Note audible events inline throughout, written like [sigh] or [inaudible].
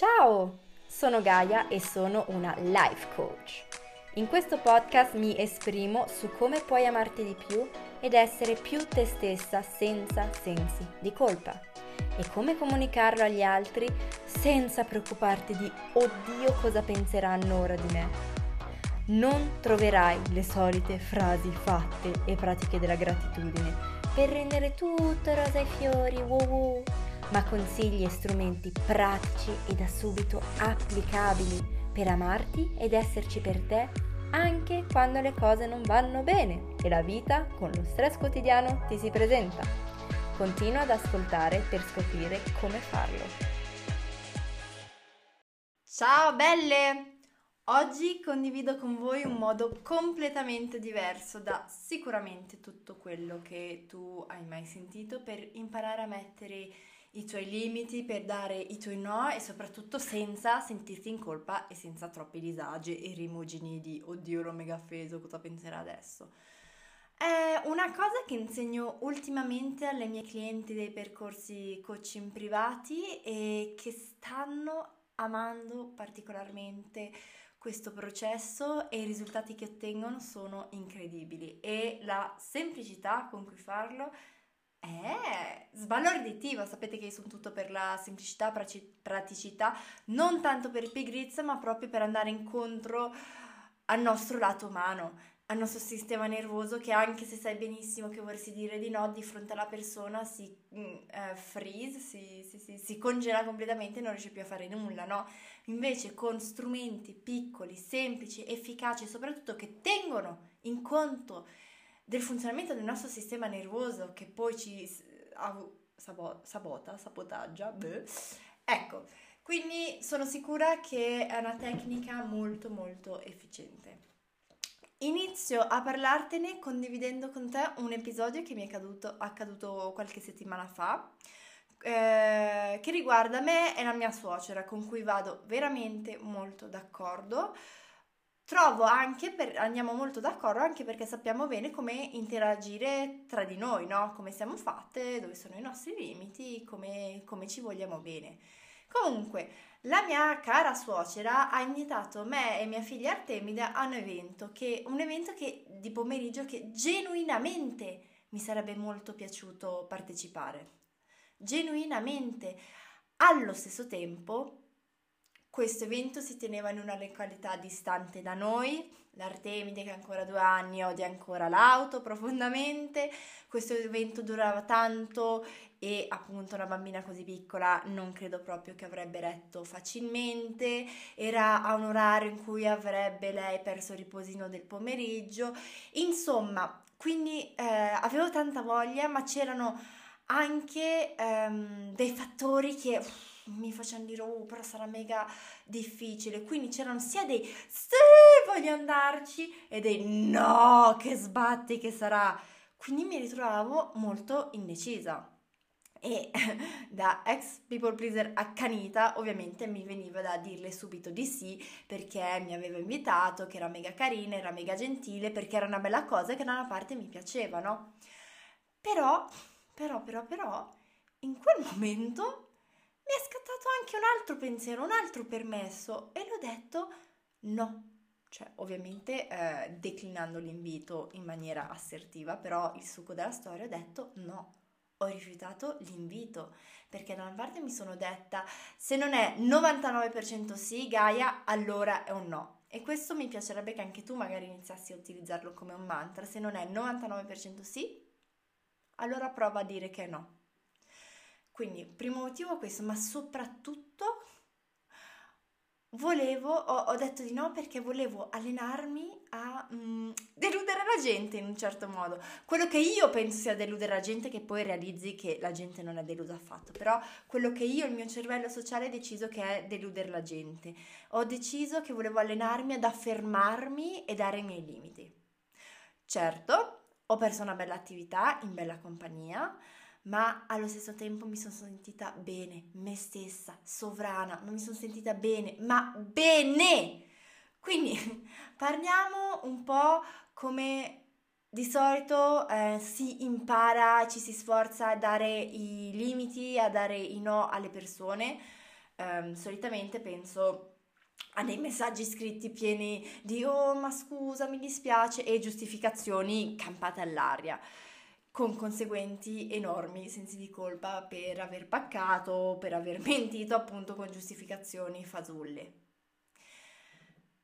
Ciao, sono Gaia e sono una life coach. In questo podcast mi esprimo su come puoi amarti di più ed essere più te stessa senza sensi di colpa e come comunicarlo agli altri senza preoccuparti di oddio cosa penseranno ora di me. Non troverai le solite frasi fatte e pratiche della gratitudine per rendere tutto rosa e fiori, wow wow ma consigli e strumenti pratici e da subito applicabili per amarti ed esserci per te anche quando le cose non vanno bene e la vita con lo stress quotidiano ti si presenta. Continua ad ascoltare per scoprire come farlo. Ciao belle! Oggi condivido con voi un modo completamente diverso da sicuramente tutto quello che tu hai mai sentito per imparare a mettere i tuoi limiti, per dare i tuoi no e soprattutto senza sentirti in colpa e senza troppi disagi e rimugini di oddio l'ho mega offeso, cosa penserà adesso. È una cosa che insegno ultimamente alle mie clienti dei percorsi coaching privati e che stanno amando particolarmente questo processo e i risultati che ottengono sono incredibili e la semplicità con cui farlo è sbalorditiva, sapete che io sono tutto per la semplicità, praticità, non tanto per pigrizia, ma proprio per andare incontro al nostro lato umano, al nostro sistema nervoso che anche se sai benissimo che vorresti dire di no, di fronte alla persona si uh, freeze, si, si, si, si, congela completamente e non riesce più a fare nulla, no? Invece con strumenti piccoli, semplici, efficaci, soprattutto che tengono in conto del funzionamento del nostro sistema nervoso che poi ci sabota, sabotaggia. Beh. Ecco, quindi sono sicura che è una tecnica molto molto efficiente. Inizio a parlartene condividendo con te un episodio che mi è accaduto, accaduto qualche settimana fa, eh, che riguarda me e la mia suocera, con cui vado veramente molto d'accordo trovo anche, per, andiamo molto d'accordo anche perché sappiamo bene come interagire tra di noi, no? Come siamo fatte, dove sono i nostri limiti, come, come ci vogliamo bene. Comunque, la mia cara suocera ha invitato me e mia figlia Artemida a un evento, che, un evento che, di pomeriggio che genuinamente mi sarebbe molto piaciuto partecipare. Genuinamente. Allo stesso tempo questo evento si teneva in una località distante da noi, l'Artemide che ha ancora due anni odia ancora l'auto profondamente, questo evento durava tanto e appunto una bambina così piccola non credo proprio che avrebbe retto facilmente, era a un orario in cui avrebbe lei perso il riposino del pomeriggio, insomma, quindi eh, avevo tanta voglia, ma c'erano anche ehm, dei fattori che... Uff, mi facevano dire oh però sarà mega difficile quindi c'erano sia dei sì voglio andarci e dei no che sbatti che sarà quindi mi ritrovavo molto indecisa. E [laughs] da ex people pleaser accanita ovviamente mi veniva da dirle subito di sì perché mi aveva invitato che era mega carina era mega gentile perché era una bella cosa che da una parte mi piaceva no? Però però però però in quel momento mi è scattato anche un altro pensiero, un altro permesso e l'ho detto no. Cioè, ovviamente eh, declinando l'invito in maniera assertiva, però il succo della storia ho detto no. Ho rifiutato l'invito perché da una parte mi sono detta se non è 99% sì, Gaia, allora è un no. E questo mi piacerebbe che anche tu magari iniziassi a utilizzarlo come un mantra. Se non è 99% sì, allora prova a dire che no. Quindi, primo motivo questo, ma soprattutto volevo, ho, ho, detto di no perché volevo allenarmi a mm, deludere la gente in un certo modo. Quello che io penso sia deludere la gente, che poi realizzi che la gente non è delusa affatto, però quello che io, il mio cervello sociale, ha deciso che è deludere la gente. Ho deciso che volevo allenarmi ad affermarmi e dare i miei limiti. Certo, ho perso una bella attività in bella compagnia, ma allo stesso tempo mi sono sentita bene, me stessa, sovrana, non mi sono sentita bene, ma bene! Quindi [laughs] parliamo un po' come di solito eh, si impara, ci si sforza a dare i limiti, a dare i no alle persone. ehm, solitamente penso a dei messaggi scritti pieni di oh ma scusa mi dispiace e giustificazioni campate all'aria con conseguenti enormi sensi di colpa per aver paccato, per aver [laughs] mentito appunto con giustificazioni fasulle.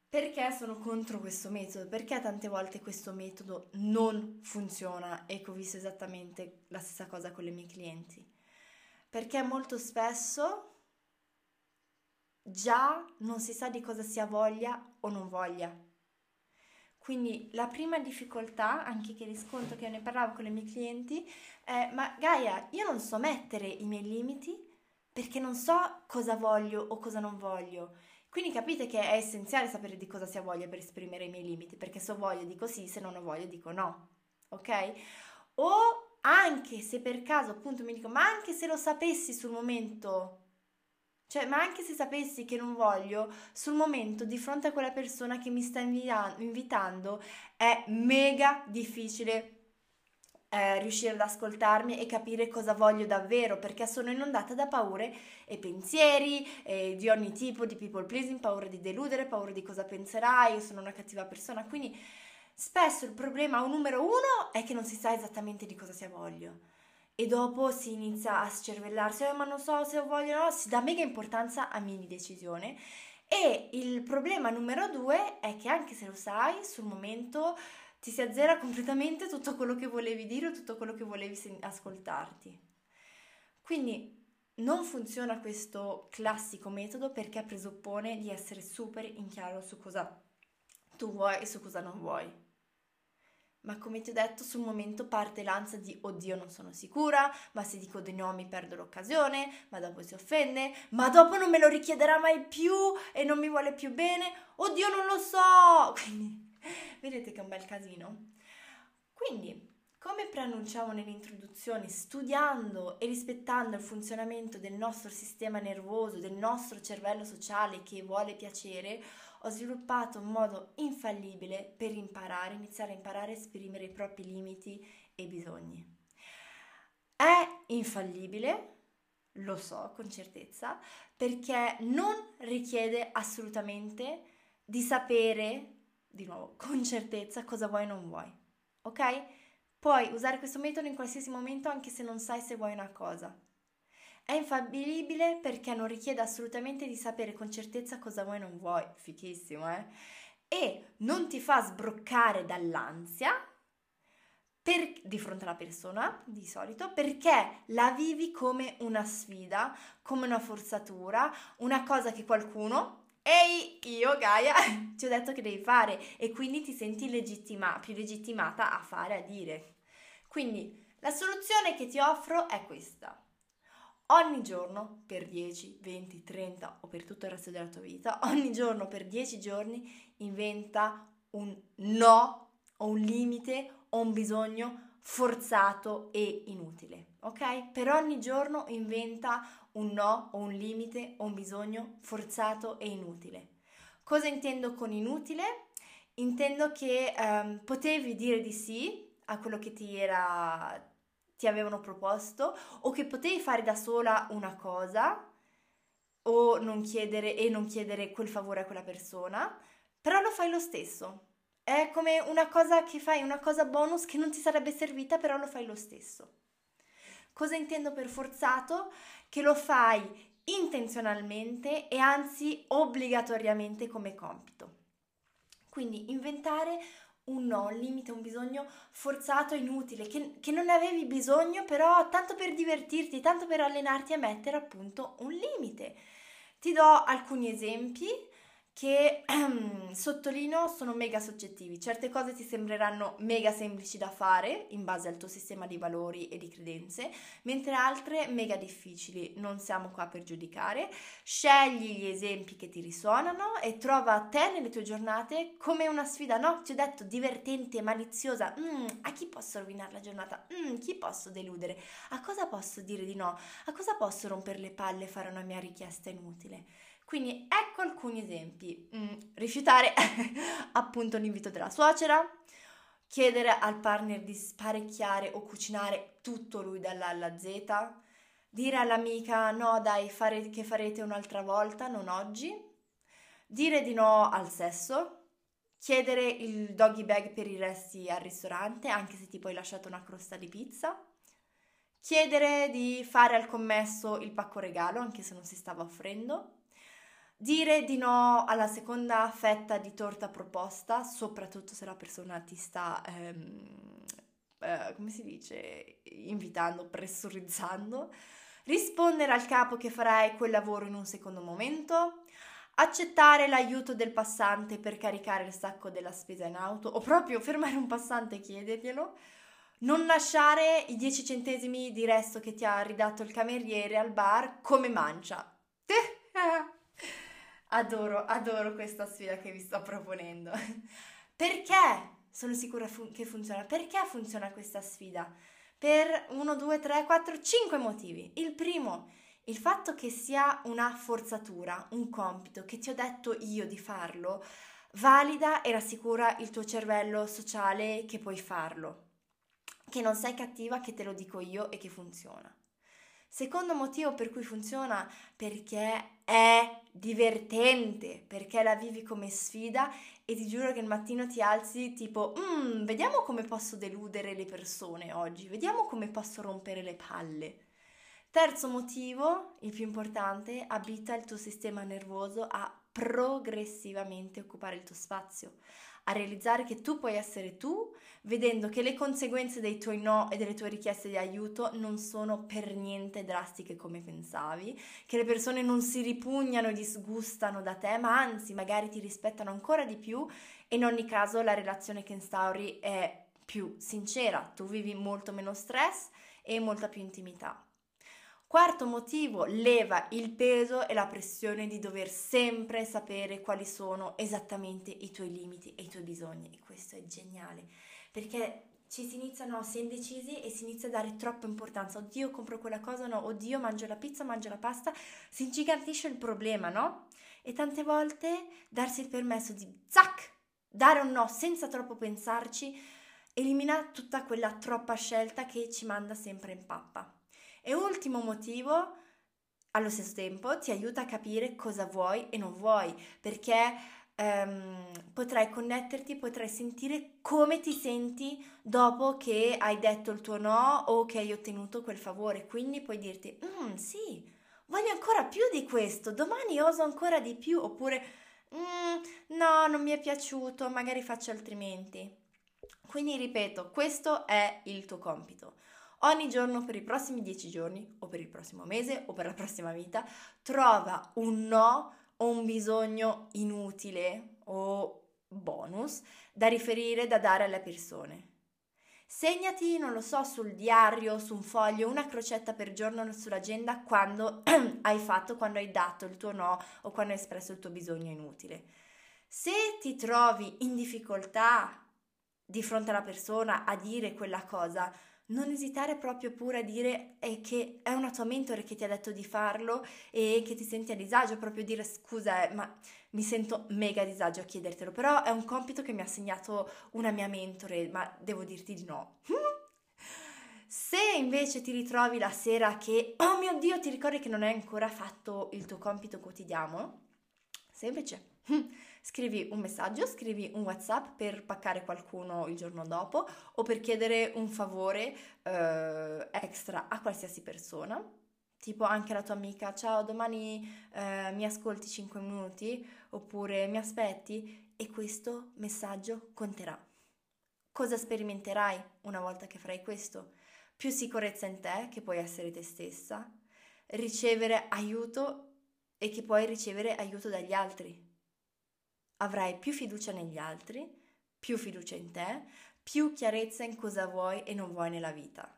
Perché sono contro questo metodo? Perché tante volte questo metodo non funziona e ho visto esattamente la stessa cosa con le mie clienti? Perché molto spesso già non si sa di cosa sia voglia o non voglia quindi la prima difficoltà, anche che riscontro che ne parlavo con le mie clienti, è ma Gaia, io non so mettere i miei limiti perché non so cosa voglio o cosa non voglio. Quindi capite che è essenziale sapere di cosa sia voglia per esprimere i miei limiti, perché se ho voglia dico sì, se non ho voglia dico no. Ok? O anche se per caso appunto mi dico, ma anche se lo sapessi sul momento cioè, ma anche se sapessi che non voglio, sul momento di fronte a quella persona che mi sta invitando è mega difficile eh, riuscire ad ascoltarmi e capire cosa voglio davvero perché sono inondata da paure e pensieri eh, di ogni tipo, di people pleasing, paura di deludere, paura di cosa penserai, io sono una cattiva persona, quindi spesso il problema numero uno è che non si sa esattamente di cosa sia voglio e dopo si inizia a scervellarsi, eh, ma non so se voglio, no, si dà mega importanza a mini decisione. E il problema numero due è che anche se lo sai, sul momento ti si azzera completamente tutto quello che volevi dire o tutto quello che volevi ascoltarti. Quindi non funziona questo classico metodo perché presuppone di essere super in chiaro su cosa tu vuoi e su cosa non vuoi ma come ti ho detto sul momento parte l'ansia di oddio non sono sicura, ma se dico di no mi perdo l'occasione, ma dopo si offende, ma dopo non me lo richiederà mai più e non mi vuole più bene, oddio non lo so! [laughs] Quindi vedete che è un bel casino. Quindi, come preannunciavo nell'introduzione, studiando e rispettando il funzionamento del nostro sistema nervoso, del nostro cervello sociale che vuole piacere, ho sviluppato un modo infallibile per imparare, iniziare a imparare a esprimere i propri limiti e bisogni. È infallibile, lo so con certezza, perché non richiede assolutamente di sapere, di nuovo, con certezza cosa vuoi o non vuoi. Ok? Puoi usare questo metodo in qualsiasi momento anche se non sai se vuoi una cosa. È infallibile perché non richiede assolutamente di sapere con certezza cosa vuoi e non vuoi. Fichissimo, eh? E non ti fa sbroccare dall'ansia per, di fronte alla persona, di solito, perché la vivi come una sfida, come una forzatura, una cosa che qualcuno, ehi, io Gaia, [laughs] ti ho detto che devi fare e quindi ti senti legittima, più legittimata a fare, a dire. Quindi la soluzione che ti offro è questa ogni giorno per 10, 20, 30 o per tutto il resto della tua vita, [laughs] ogni giorno per 10 giorni inventa un no o un limite o un bisogno forzato e inutile, ok? Per ogni giorno inventa un no o un limite o un bisogno forzato e inutile. Cosa intendo con inutile? Intendo che um, potevi dire di sì a quello che ti era ti avevano proposto o che potevi fare da sola una cosa o non chiedere e non chiedere quel favore a quella persona, però lo fai lo stesso. È come una cosa che fai, una cosa bonus che non ti sarebbe servita, però lo fai lo stesso. Cosa intendo per forzato? Che lo fai intenzionalmente e anzi obbligatoriamente come compito. Quindi inventare un no, un limite, un bisogno forzato, inutile, che, che, non avevi bisogno, però tanto per divertirti, tanto per allenarti a mettere appunto un limite. Ti do alcuni esempi che ehm, [clears throat] sottolineo sono mega soggettivi. Certe cose ti sembreranno mega semplici da fare in base al tuo sistema di valori e di credenze, mentre altre mega difficili. Non siamo qua per giudicare. Scegli gli esempi che ti risuonano e trova te nelle tue giornate come una sfida, no? Ti ho detto divertente, maliziosa. Mm, a chi posso rovinare la giornata? Mm, chi posso deludere? A cosa posso dire di no? A cosa posso rompere le palle e fare una mia richiesta inutile? Quindi ecco alcuni esempi. Mm, rifiutare [laughs] appunto l'invito della suocera, chiedere al partner di sparecchiare o cucinare tutto lui dall'A alla Z, dire all'amica no dai fare, che farete un'altra volta, non oggi, dire di no al sesso, chiedere il doggy bag per i resti al ristorante anche se ti poi lasciato una crosta di pizza, chiedere di fare al commesso il pacco regalo anche se non si stava offrendo, dire di no alla seconda fetta di torta proposta, soprattutto se la persona ti sta, ehm, eh, come si dice, invitando, pressurizzando, rispondere al capo che farai quel lavoro in un secondo momento, accettare l'aiuto del passante per caricare il sacco della spesa in auto o proprio fermare un passante e chiederglielo, non lasciare i 10 centesimi di resto che ti ha ridato il cameriere al bar come mancia. [laughs] Adoro, adoro questa sfida che vi sto proponendo. [laughs] Perché sono sicura fu- che funziona? Perché funziona questa sfida? Per 1, 2, 3, 4, 5 motivi. Il primo, il fatto che sia una forzatura, un compito, che ti ho detto io di farlo, valida e rassicura il tuo cervello sociale che puoi farlo. Che non sei cattiva, che te lo dico io e che funziona. Secondo motivo per cui funziona perché è divertente, perché la vivi come sfida e ti giuro che il mattino ti alzi tipo, mm, vediamo come posso deludere le persone oggi, vediamo come posso rompere le palle. Terzo motivo, il più importante, abita il tuo sistema nervoso a progressivamente occupare il tuo spazio, a realizzare che tu puoi essere tu, vedendo che le conseguenze dei tuoi no e delle tue richieste di aiuto non sono per niente drastiche come pensavi, che le persone non si ripugnano e disgustano da te, ma anzi magari ti rispettano ancora di più e in ogni caso la relazione che instauri è più sincera, tu vivi molto meno stress e molta più intimità. Quarto motivo, leva il peso e la pressione di dover sempre sapere quali sono esattamente i tuoi limiti e i tuoi bisogni e questo è geniale perché ci si iniziano, si è indecisi e si inizia a dare troppa importanza. Oddio, compro quella cosa, no, oddio, mangio la pizza, mangio la pasta, si ingigantisce il problema, no? E tante volte darsi il permesso di zac, dare un no senza troppo pensarci, elimina tutta quella troppa scelta che ci manda sempre in pappa. E ultimo motivo, allo stesso tempo, ti aiuta a capire cosa vuoi e non vuoi, perché um, potrai connetterti, potrai sentire come ti senti dopo che hai detto il tuo no o che hai ottenuto quel favore. Quindi puoi dirti, mm, sì, voglio ancora più di questo, domani oso ancora di più, oppure mm, no, non mi è piaciuto, magari faccio altrimenti. Quindi ripeto, questo è il tuo compito. Ogni giorno per i prossimi dieci giorni, o per il prossimo mese, o per la prossima vita, trova un no o un bisogno inutile o bonus da riferire, da dare alle persone. Segnati, non lo so, sul diario, su un foglio, una crocetta per giorno sull'agenda quando [clears throat] hai fatto, quando hai dato il tuo no o quando hai espresso il tuo bisogno inutile. Se ti trovi in difficoltà di fronte alla persona a dire quella cosa, non esitare proprio pure a dire che è una tua mentore che ti ha detto di farlo e che ti senti a disagio, proprio dire scusa, eh, ma mi sento mega a disagio a chiedertelo, però è un compito che mi ha assegnato una mia mentore, ma devo dirti di no. Se invece ti ritrovi la sera che, oh mio Dio, ti ricordi che non hai ancora fatto il tuo compito quotidiano, semplice [laughs] scrivi un messaggio, scrivi un WhatsApp per paccare qualcuno il giorno dopo o per chiedere un favore eh, extra a qualsiasi persona. Tipo anche la tua amica, ciao, domani eh, mi ascolti 5 minuti oppure mi aspetti e questo messaggio conterà. Cosa sperimenterai una volta che farai questo? Più sicurezza in te, che puoi essere te stessa, ricevere aiuto e che puoi ricevere aiuto dagli altri avrai più fiducia negli altri, più fiducia in te, più chiarezza in cosa vuoi e non vuoi nella vita.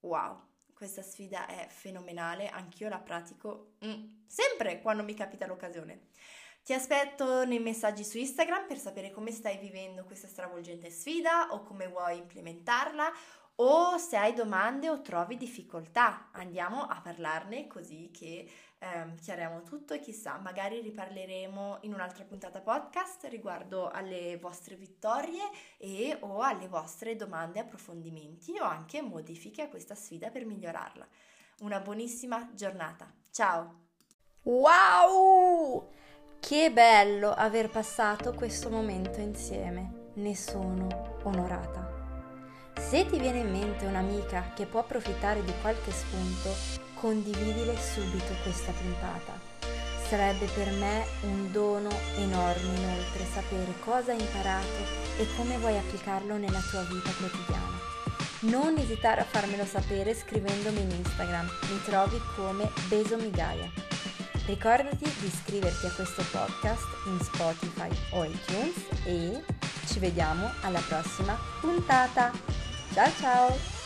Wow, questa sfida è fenomenale, anch'io la pratico mm, sempre quando mi capita l'occasione. Ti aspetto nei messaggi su Instagram per sapere come stai vivendo questa stravolgente sfida o come vuoi implementarla o se hai domande o trovi difficoltà. Andiamo a parlarne così che ehm, chiariamo tutto e chissà, magari riparleremo in un'altra puntata podcast riguardo alle vostre vittorie e o alle vostre domande, approfondimenti o anche modifiche a questa sfida per migliorarla. una buonissima giornata. Ciao! Wow! Che bello aver passato questo momento insieme. Ne sono onorata. Se ti viene in mente un'amica che può approfittare di qualche spunto, condividile subito questa puntata. Sarebbe per me un dono enorme inoltre sapere cosa hai imparato e come vuoi applicarlo nella tua vita quotidiana. Non esitare a farmelo sapere scrivendomi in Instagram, mi trovi come Besomigaia. Ricordati di iscriverti a questo podcast in Spotify o iTunes e ci vediamo alla prossima puntata. Ciao ciao!